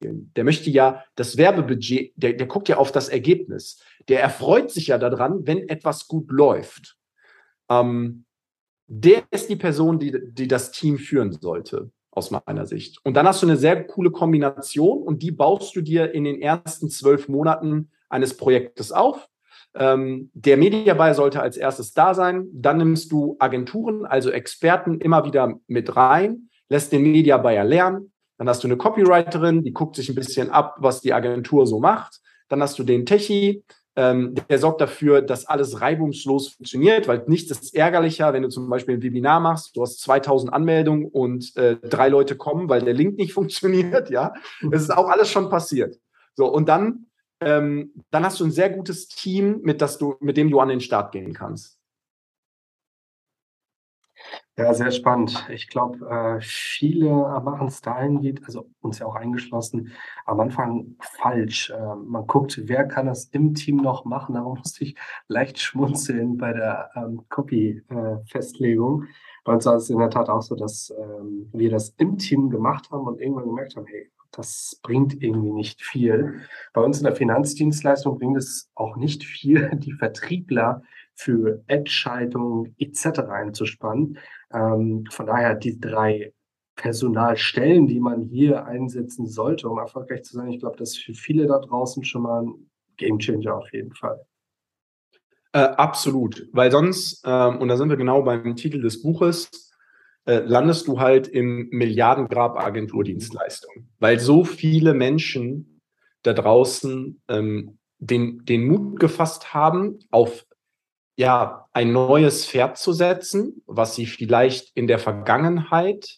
Der möchte ja das Werbebudget, der, der guckt ja auf das Ergebnis. Der erfreut sich ja daran, wenn etwas gut läuft. Ähm, der ist die Person, die, die das Team führen sollte, aus meiner Sicht. Und dann hast du eine sehr coole Kombination und die baust du dir in den ersten zwölf Monaten eines Projektes auf. Ähm, der Mediaball sollte als erstes da sein. Dann nimmst du Agenturen, also Experten, immer wieder mit rein, lässt den Media Buyer lernen. Dann hast du eine Copywriterin, die guckt sich ein bisschen ab, was die Agentur so macht. Dann hast du den Techie, ähm, der sorgt dafür, dass alles reibungslos funktioniert, weil nichts ist ärgerlicher, wenn du zum Beispiel ein Webinar machst, du hast 2000 Anmeldungen und äh, drei Leute kommen, weil der Link nicht <laughs> funktioniert, ja. Es ist auch alles schon passiert. So, und dann, ähm, dann hast du ein sehr gutes Team, mit, das du, mit dem du an den Start gehen kannst. Ja, sehr spannend. Ich glaube, äh, viele machen es dahingehend, also uns ja auch eingeschlossen, am Anfang falsch. Äh, man guckt, wer kann das im Team noch machen. Darum musste ich leicht schmunzeln bei der ähm, Copy-Festlegung. bei uns war es in der Tat auch so, dass ähm, wir das im Team gemacht haben und irgendwann gemerkt haben, hey, das bringt irgendwie nicht viel. Bei uns in der Finanzdienstleistung bringt es auch nicht viel, die Vertriebler für Ad-Schaltungen etc. einzuspannen. Ähm, von daher die drei Personalstellen, die man hier einsetzen sollte, um erfolgreich zu sein, ich glaube, das ist für viele da draußen schon mal ein Gamechanger auf jeden Fall. Äh, absolut, weil sonst, ähm, und da sind wir genau beim Titel des Buches, äh, landest du halt im Milliardengrab Agenturdienstleistung, weil so viele Menschen da draußen ähm, den, den Mut gefasst haben, auf ja, ein neues Pferd zu setzen, was sie vielleicht in der Vergangenheit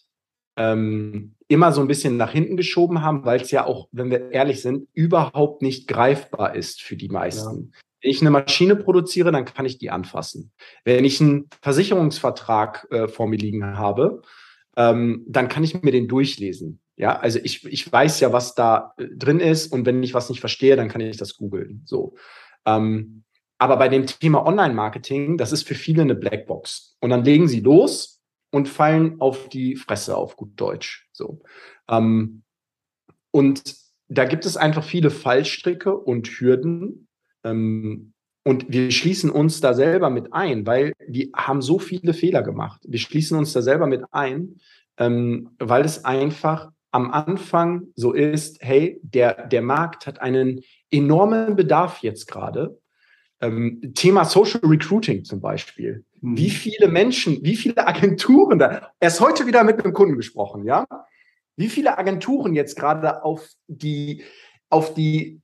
ähm, immer so ein bisschen nach hinten geschoben haben, weil es ja auch, wenn wir ehrlich sind, überhaupt nicht greifbar ist für die meisten. Ja. Wenn ich eine Maschine produziere, dann kann ich die anfassen. Wenn ich einen Versicherungsvertrag äh, vor mir liegen habe, ähm, dann kann ich mir den durchlesen. Ja, also ich, ich weiß ja, was da äh, drin ist und wenn ich was nicht verstehe, dann kann ich das googeln. So. Ähm, aber bei dem Thema Online-Marketing, das ist für viele eine Blackbox. Und dann legen sie los und fallen auf die Fresse, auf gut Deutsch. So. Ähm, und da gibt es einfach viele Fallstricke und Hürden. Ähm, und wir schließen uns da selber mit ein, weil wir haben so viele Fehler gemacht. Wir schließen uns da selber mit ein, ähm, weil es einfach am Anfang so ist, hey, der, der Markt hat einen enormen Bedarf jetzt gerade ähm, Thema Social Recruiting zum Beispiel. Mhm. Wie viele Menschen, wie viele Agenturen da, erst heute wieder mit einem Kunden gesprochen, ja? Wie viele Agenturen jetzt gerade auf die, auf die,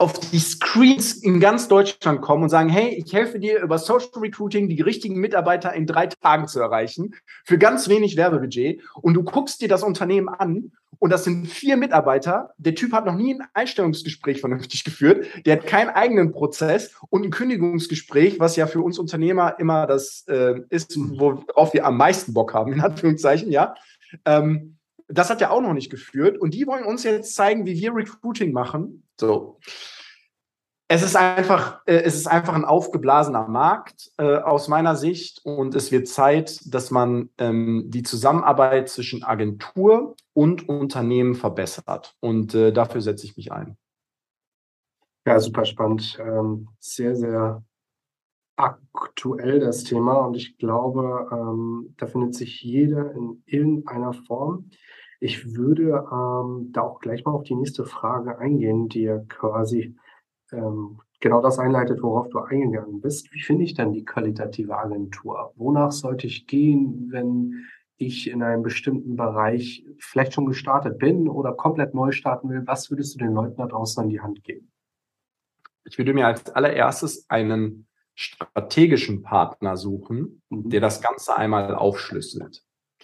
auf die Screens in ganz Deutschland kommen und sagen, hey, ich helfe dir über Social Recruiting die richtigen Mitarbeiter in drei Tagen zu erreichen für ganz wenig Werbebudget und du guckst dir das Unternehmen an und das sind vier Mitarbeiter. Der Typ hat noch nie ein Einstellungsgespräch vernünftig geführt. Der hat keinen eigenen Prozess und ein Kündigungsgespräch, was ja für uns Unternehmer immer das äh, ist, worauf wir am meisten Bock haben, in Anführungszeichen, ja. Ähm, das hat er auch noch nicht geführt. Und die wollen uns jetzt zeigen, wie wir Recruiting machen. So. es ist einfach, äh, es ist einfach ein aufgeblasener Markt äh, aus meiner Sicht und es wird Zeit, dass man ähm, die Zusammenarbeit zwischen Agentur und Unternehmen verbessert. Und äh, dafür setze ich mich ein. Ja, super spannend. Ähm, sehr, sehr aktuell das Thema und ich glaube, ähm, da findet sich jeder in irgendeiner Form. Ich würde ähm, da auch gleich mal auf die nächste Frage eingehen, die ja quasi ähm, genau das einleitet, worauf du eingegangen bist. Wie finde ich denn die qualitative Agentur? Wonach sollte ich gehen, wenn ich in einem bestimmten Bereich vielleicht schon gestartet bin oder komplett neu starten will? Was würdest du den Leuten da draußen an die Hand geben? Ich würde mir als allererstes einen strategischen Partner suchen, mhm. der das Ganze einmal aufschlüsselt.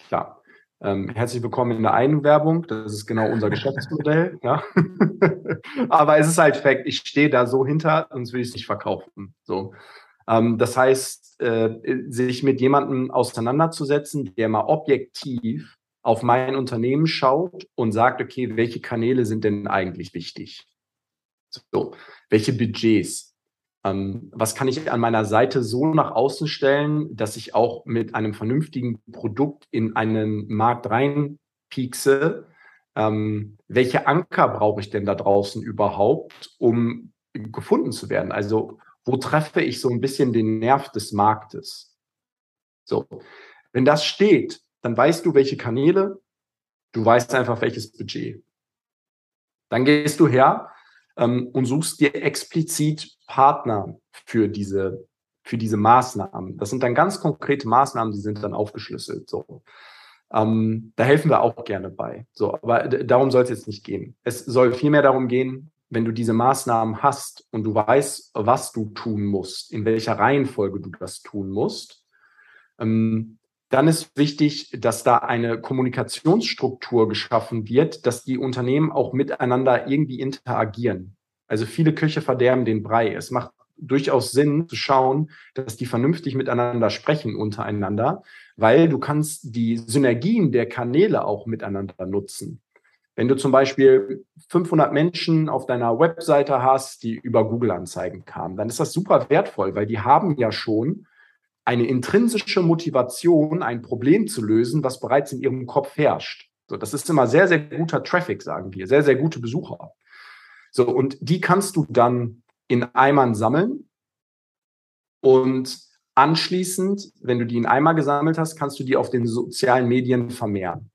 Klar. Ähm, herzlich willkommen in der Einwerbung. Das ist genau unser Geschäftsmodell. <laughs> ja. Aber es ist halt Fakt, ich stehe da so hinter, sonst will ich es nicht verkaufen. So. Ähm, das heißt, äh, sich mit jemandem auseinanderzusetzen, der mal objektiv auf mein Unternehmen schaut und sagt, okay, welche Kanäle sind denn eigentlich wichtig? So, welche Budgets? Ähm, was kann ich an meiner Seite so nach außen stellen, dass ich auch mit einem vernünftigen Produkt in einen Markt reinpiekse? Ähm, welche Anker brauche ich denn da draußen überhaupt, um gefunden zu werden? Also wo treffe ich so ein bisschen den Nerv des Marktes? So, wenn das steht, dann weißt du, welche Kanäle, du weißt einfach, welches Budget. Dann gehst du her ähm, und suchst dir explizit Partner für diese, für diese Maßnahmen. Das sind dann ganz konkrete Maßnahmen, die sind dann aufgeschlüsselt. So. Ähm, da helfen wir auch gerne bei. So, aber darum soll es jetzt nicht gehen. Es soll vielmehr darum gehen, wenn du diese Maßnahmen hast und du weißt, was du tun musst, in welcher Reihenfolge du das tun musst, ähm, dann ist wichtig, dass da eine Kommunikationsstruktur geschaffen wird, dass die Unternehmen auch miteinander irgendwie interagieren. Also viele Köche verderben den Brei. Es macht durchaus Sinn zu schauen, dass die vernünftig miteinander sprechen untereinander, weil du kannst die Synergien der Kanäle auch miteinander nutzen. Wenn du zum Beispiel 500 Menschen auf deiner Webseite hast, die über Google-Anzeigen kamen, dann ist das super wertvoll, weil die haben ja schon eine intrinsische Motivation, ein Problem zu lösen, was bereits in ihrem Kopf herrscht. So, das ist immer sehr, sehr guter Traffic, sagen wir, sehr, sehr gute Besucher. So, und die kannst du dann in Eimern sammeln und anschließend, wenn du die in Eimer gesammelt hast, kannst du die auf den sozialen Medien vermehren.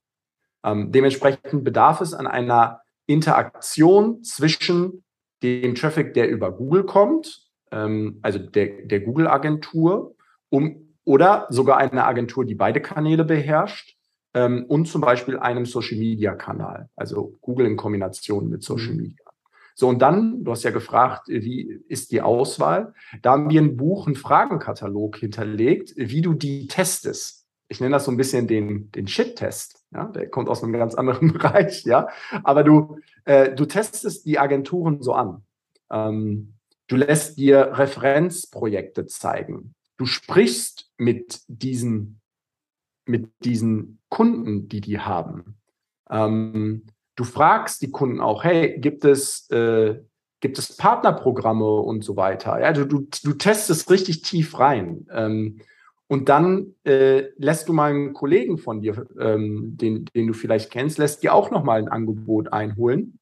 Ähm, dementsprechend bedarf es an einer Interaktion zwischen dem Traffic, der über Google kommt, ähm, also der, der Google-Agentur um, oder sogar eine Agentur, die beide Kanäle beherrscht ähm, und zum Beispiel einem Social-Media-Kanal, also Google in Kombination mit Social mhm. Media. So, und dann, du hast ja gefragt, wie ist die Auswahl? Da haben wir ein Buch, einen Fragenkatalog hinterlegt, wie du die testest. Ich nenne das so ein bisschen den, den Shit-Test. Ja, der kommt aus einem ganz anderen <laughs> Bereich, ja. Aber du, äh, du testest die Agenturen so an. Ähm, du lässt dir Referenzprojekte zeigen du sprichst mit diesen, mit diesen Kunden, die die haben. Ähm, du fragst die Kunden auch, hey, gibt es, äh, gibt es Partnerprogramme und so weiter? Ja, du, du, du testest richtig tief rein. Ähm, und dann äh, lässt du mal einen Kollegen von dir, ähm, den, den du vielleicht kennst, lässt dir auch nochmal ein Angebot einholen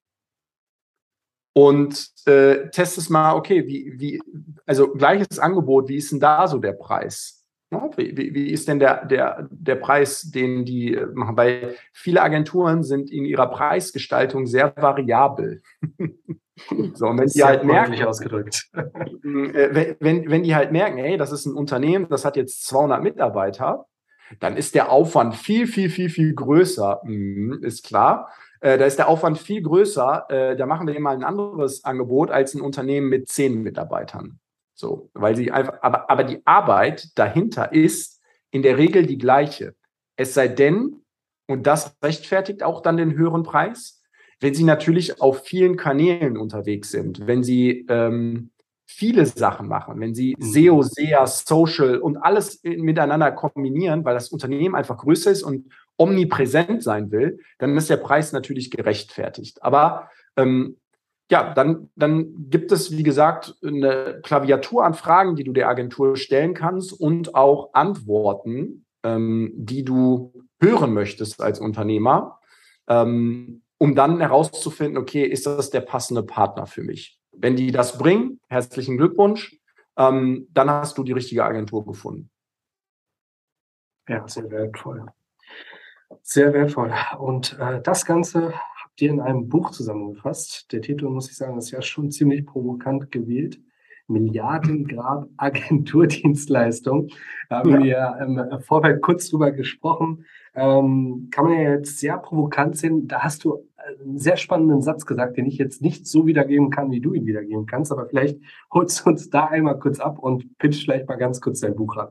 und äh, testest mal, okay, wie, wie, also gleiches Angebot, wie ist denn da so der Preis? Ja, wie, wie, ist denn der, der, der Preis, den die äh, machen? Weil viele Agenturen sind in ihrer Preisgestaltung sehr variabel. <laughs> so, und wenn die halt merken, ausgedrückt. <laughs> Äh, wenn, wenn die halt merken, hey, das ist ein Unternehmen, das hat jetzt 200 Mitarbeiter, dann ist der Aufwand viel, viel, viel, viel größer, mhm, ist klar. Äh, da ist der Aufwand viel größer. Äh, da machen wir immer ein anderes Angebot als ein Unternehmen mit zehn Mitarbeitern. So, weil sie einfach, aber, aber die Arbeit dahinter ist in der Regel die gleiche. Es sei denn, und das rechtfertigt auch dann den höheren Preis, wenn sie natürlich auf vielen Kanälen unterwegs sind, wenn sie ähm, viele Sachen machen, wenn sie mhm. SEO, SEA, Social und alles miteinander kombinieren, weil das Unternehmen einfach größer ist und omnipräsent sein will, dann ist der Preis natürlich gerechtfertigt. Aber ähm, ja, dann, dann gibt es, wie gesagt, eine Klaviatur an Fragen, die du der Agentur stellen kannst und auch Antworten, ähm, die du hören möchtest als Unternehmer, ähm, um dann herauszufinden, okay, ist das der passende Partner für mich? Wenn die das bringen, herzlichen Glückwunsch, ähm, dann hast du die richtige Agentur gefunden. Ja, sehr wertvoll. Sehr wertvoll. Und äh, das Ganze habt ihr in einem Buch zusammengefasst. Der Titel, muss ich sagen, ist ja schon ziemlich provokant gewählt. Milliardengrad <laughs> Agenturdienstleistung. Da haben ja. wir im Vorfeld kurz drüber gesprochen. Ähm, kann man ja jetzt sehr provokant sehen. Da hast du einen sehr spannenden Satz gesagt, den ich jetzt nicht so wiedergeben kann, wie du ihn wiedergeben kannst. Aber vielleicht holst du uns da einmal kurz ab und pitch vielleicht mal ganz kurz dein Buch ran.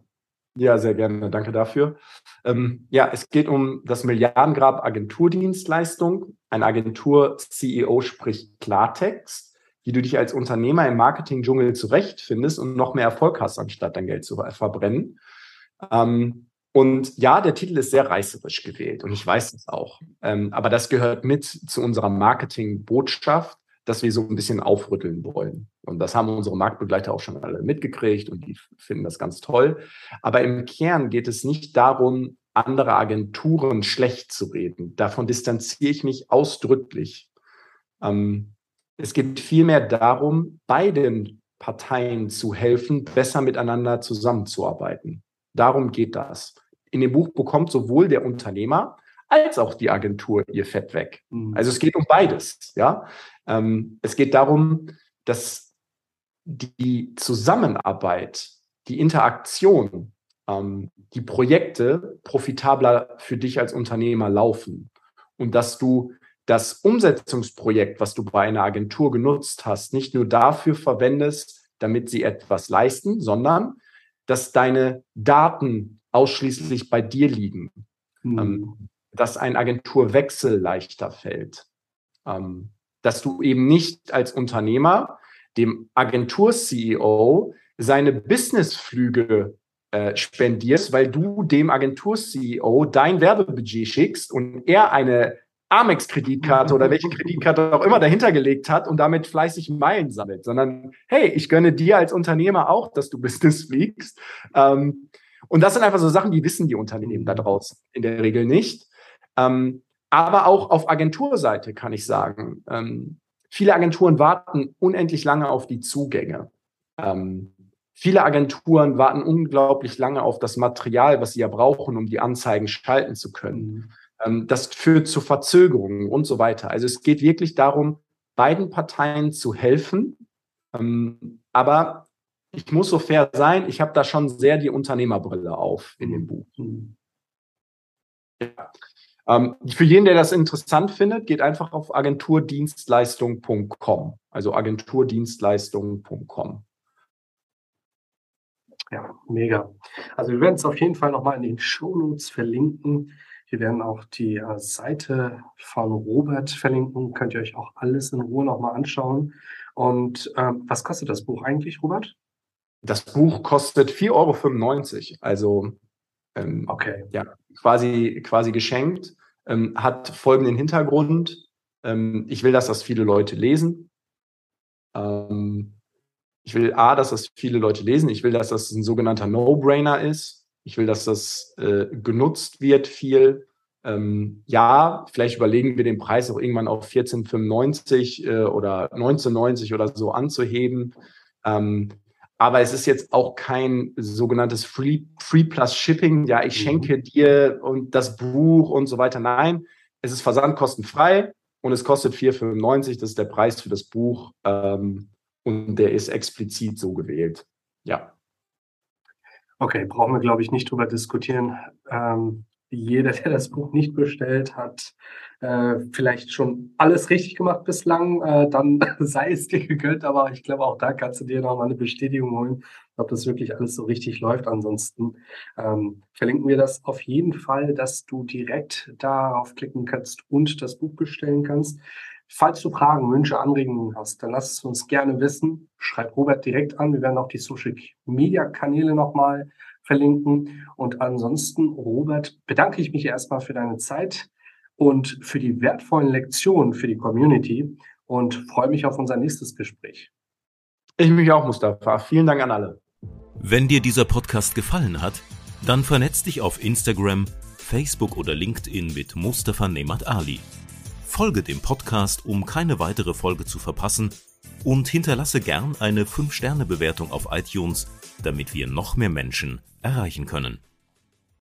Ja, sehr gerne. Danke dafür. Ähm, ja, es geht um das Milliardengrab Agenturdienstleistung. Ein Agentur-CEO spricht Klartext, wie du dich als Unternehmer im Marketing-Dschungel zurechtfindest und noch mehr Erfolg hast, anstatt dein Geld zu verbrennen. Ähm, und ja, der Titel ist sehr reißerisch gewählt und ich weiß es auch. Ähm, aber das gehört mit zu unserer Marketing-Botschaft dass wir so ein bisschen aufrütteln wollen. Und das haben unsere Marktbegleiter auch schon alle mitgekriegt und die finden das ganz toll. Aber im Kern geht es nicht darum, andere Agenturen schlecht zu reden. Davon distanziere ich mich ausdrücklich. Ähm, es geht vielmehr darum, beiden Parteien zu helfen, besser miteinander zusammenzuarbeiten. Darum geht das. In dem Buch bekommt sowohl der Unternehmer als auch die Agentur ihr Fett weg. Mhm. Also es geht um beides. Ja, ähm, es geht darum, dass die Zusammenarbeit, die Interaktion, ähm, die Projekte profitabler für dich als Unternehmer laufen und dass du das Umsetzungsprojekt, was du bei einer Agentur genutzt hast, nicht nur dafür verwendest, damit sie etwas leisten, sondern dass deine Daten ausschließlich bei dir liegen. Mhm. Dass ein Agenturwechsel leichter fällt. Ähm, dass du eben nicht als Unternehmer dem Agentur-CEO seine Businessflüge äh, spendierst, weil du dem Agentur-CEO dein Werbebudget schickst und er eine Amex-Kreditkarte oder welche Kreditkarte auch immer dahinter gelegt hat und damit fleißig Meilen sammelt, sondern hey, ich gönne dir als Unternehmer auch, dass du Business fliegst. Ähm, und das sind einfach so Sachen, die wissen die Unternehmen da draußen in der Regel nicht. Ähm, aber auch auf Agenturseite kann ich sagen, ähm, viele Agenturen warten unendlich lange auf die Zugänge. Ähm, viele Agenturen warten unglaublich lange auf das Material, was sie ja brauchen, um die Anzeigen schalten zu können. Mhm. Ähm, das führt zu Verzögerungen und so weiter. Also es geht wirklich darum, beiden Parteien zu helfen. Ähm, aber ich muss so fair sein, ich habe da schon sehr die Unternehmerbrille auf in dem Buch. Mhm. Ja. Ähm, für jeden, der das interessant findet, geht einfach auf agenturdienstleistung.com. Also agenturdienstleistung.com. Ja, mega. Also wir werden es auf jeden Fall nochmal in den Shownotes verlinken. Wir werden auch die äh, Seite von Robert verlinken. Könnt ihr euch auch alles in Ruhe nochmal anschauen. Und ähm, was kostet das Buch eigentlich, Robert? Das Buch kostet 4,95 Euro. Also ähm, okay. ja, quasi, quasi geschenkt ähm, hat folgenden Hintergrund. Ähm, ich will, dass das viele Leute lesen. Ähm, ich will A, dass das viele Leute lesen. Ich will, dass das ein sogenannter No-Brainer ist. Ich will, dass das äh, genutzt wird viel. Ähm, ja, vielleicht überlegen wir den Preis auch irgendwann auf 14,95 äh, oder 19,90 oder so anzuheben. Ähm, aber es ist jetzt auch kein sogenanntes Free, Free Plus Shipping. Ja, ich mhm. schenke dir und das Buch und so weiter. Nein, es ist versandkostenfrei und es kostet 4,95. Das ist der Preis für das Buch. Ähm, und der ist explizit so gewählt. Ja. Okay, brauchen wir, glaube ich, nicht drüber diskutieren. Ähm, jeder, der das Buch nicht bestellt hat, äh, vielleicht schon alles richtig gemacht bislang, äh, dann <laughs> sei es dir gegönnt, aber ich glaube, auch da kannst du dir noch mal eine Bestätigung holen, ob das wirklich alles so richtig läuft. Ansonsten ähm, verlinken wir das auf jeden Fall, dass du direkt darauf klicken kannst und das Buch bestellen kannst. Falls du Fragen, Wünsche, Anregungen hast, dann lass es uns gerne wissen. Schreib Robert direkt an. Wir werden auch die Social Media Kanäle nochmal verlinken. Und ansonsten, Robert, bedanke ich mich erstmal für deine Zeit und für die wertvollen Lektionen für die Community. und freue mich auf unser nächstes Gespräch. Ich mich auch, Mustafa. Vielen Dank an alle. Wenn dir dieser Podcast gefallen hat, dann vernetz dich auf Instagram, Facebook oder LinkedIn mit Mustafa Nemat Ali. Folge dem Podcast, um keine weitere Folge zu verpassen und hinterlasse gern eine 5-Sterne-Bewertung auf iTunes, damit wir noch mehr Menschen erreichen können.